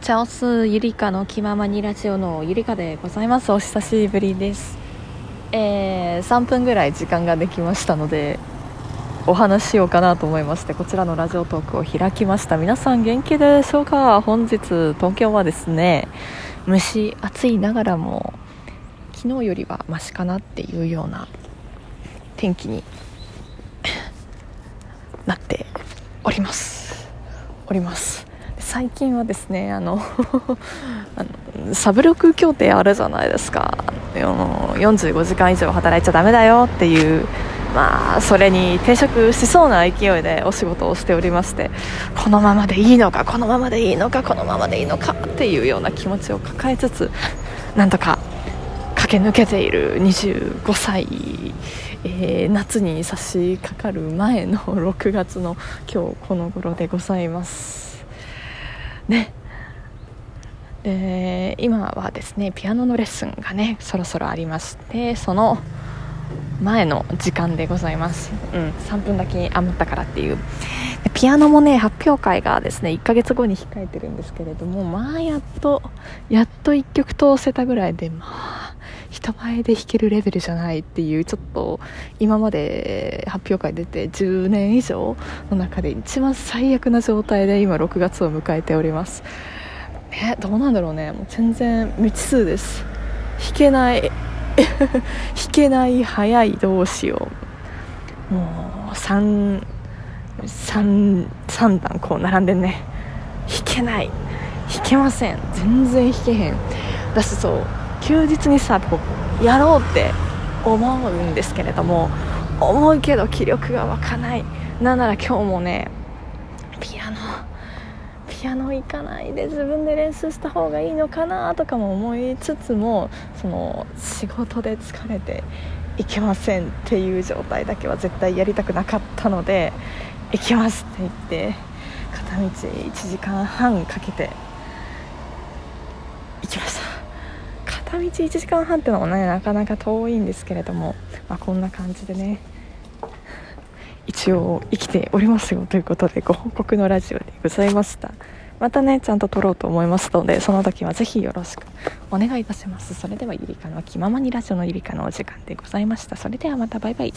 チャオスゆりかの気ままにラジオのゆりかでございます。お久しぶりです。えー、3分ぐらい時間ができましたのでお話しようかなと思いましてこちらのラジオトークを開きました。皆さん元気でしょうか？本日東京はですね蒸し暑いながらも昨日よりはマシかなっていうような天気になっております。おります。最近はですねあの サブロク協定あるじゃないですか。45時間以上働いちゃだめだよっていうまあそれに抵触しそうな勢いでお仕事をしておりましてこのままでいいのかこのままでいいのかこのままでいいのかっていうような気持ちを抱えつつなんとか駆け抜けている25歳、えー、夏に差し掛かる前の6月の今日この頃でございます。ね。で今はですねピアノのレッスンがねそろそろありましてその前の時間でございます、うん、3分だけ余ったからっていう。ピアノもね発表会がですね1ヶ月後に控えてるんですけれどもまあやっとやっと1曲通せたぐらいでまあ人前で弾けるレベルじゃないっていうちょっと今まで発表会出て10年以上の中で一番最悪な状態で今6月を迎えております。えどうなんだろうね。もう全然未知数です。弾けない 弾けない早いどうしよう。もう3 3, 3段こう並んでね。弾けない。弾けません。全然弾けへん。私そう。休日にさこうやろうって思うんですけれども思うけど気力が湧かない。なんなら今日もねピアノピアノ行かないで自分で練習した方がいいのかなとかも思いつつもその仕事で疲れて行けませんっていう状態だけは絶対やりたくなかったので行きますって言って片道1時間半かけて行きました。片道1時間半っていうのもねなかなか遠いんですけれども、まあ、こんな感じでね一応生きておりますよということでご報告のラジオでございました。またねちゃんと撮ろうと思いますのでその時はぜひよろしくお願いいたします。それではゆりかの気ままにラジオのゆりかのお時間でございました。それではまたバイバイ。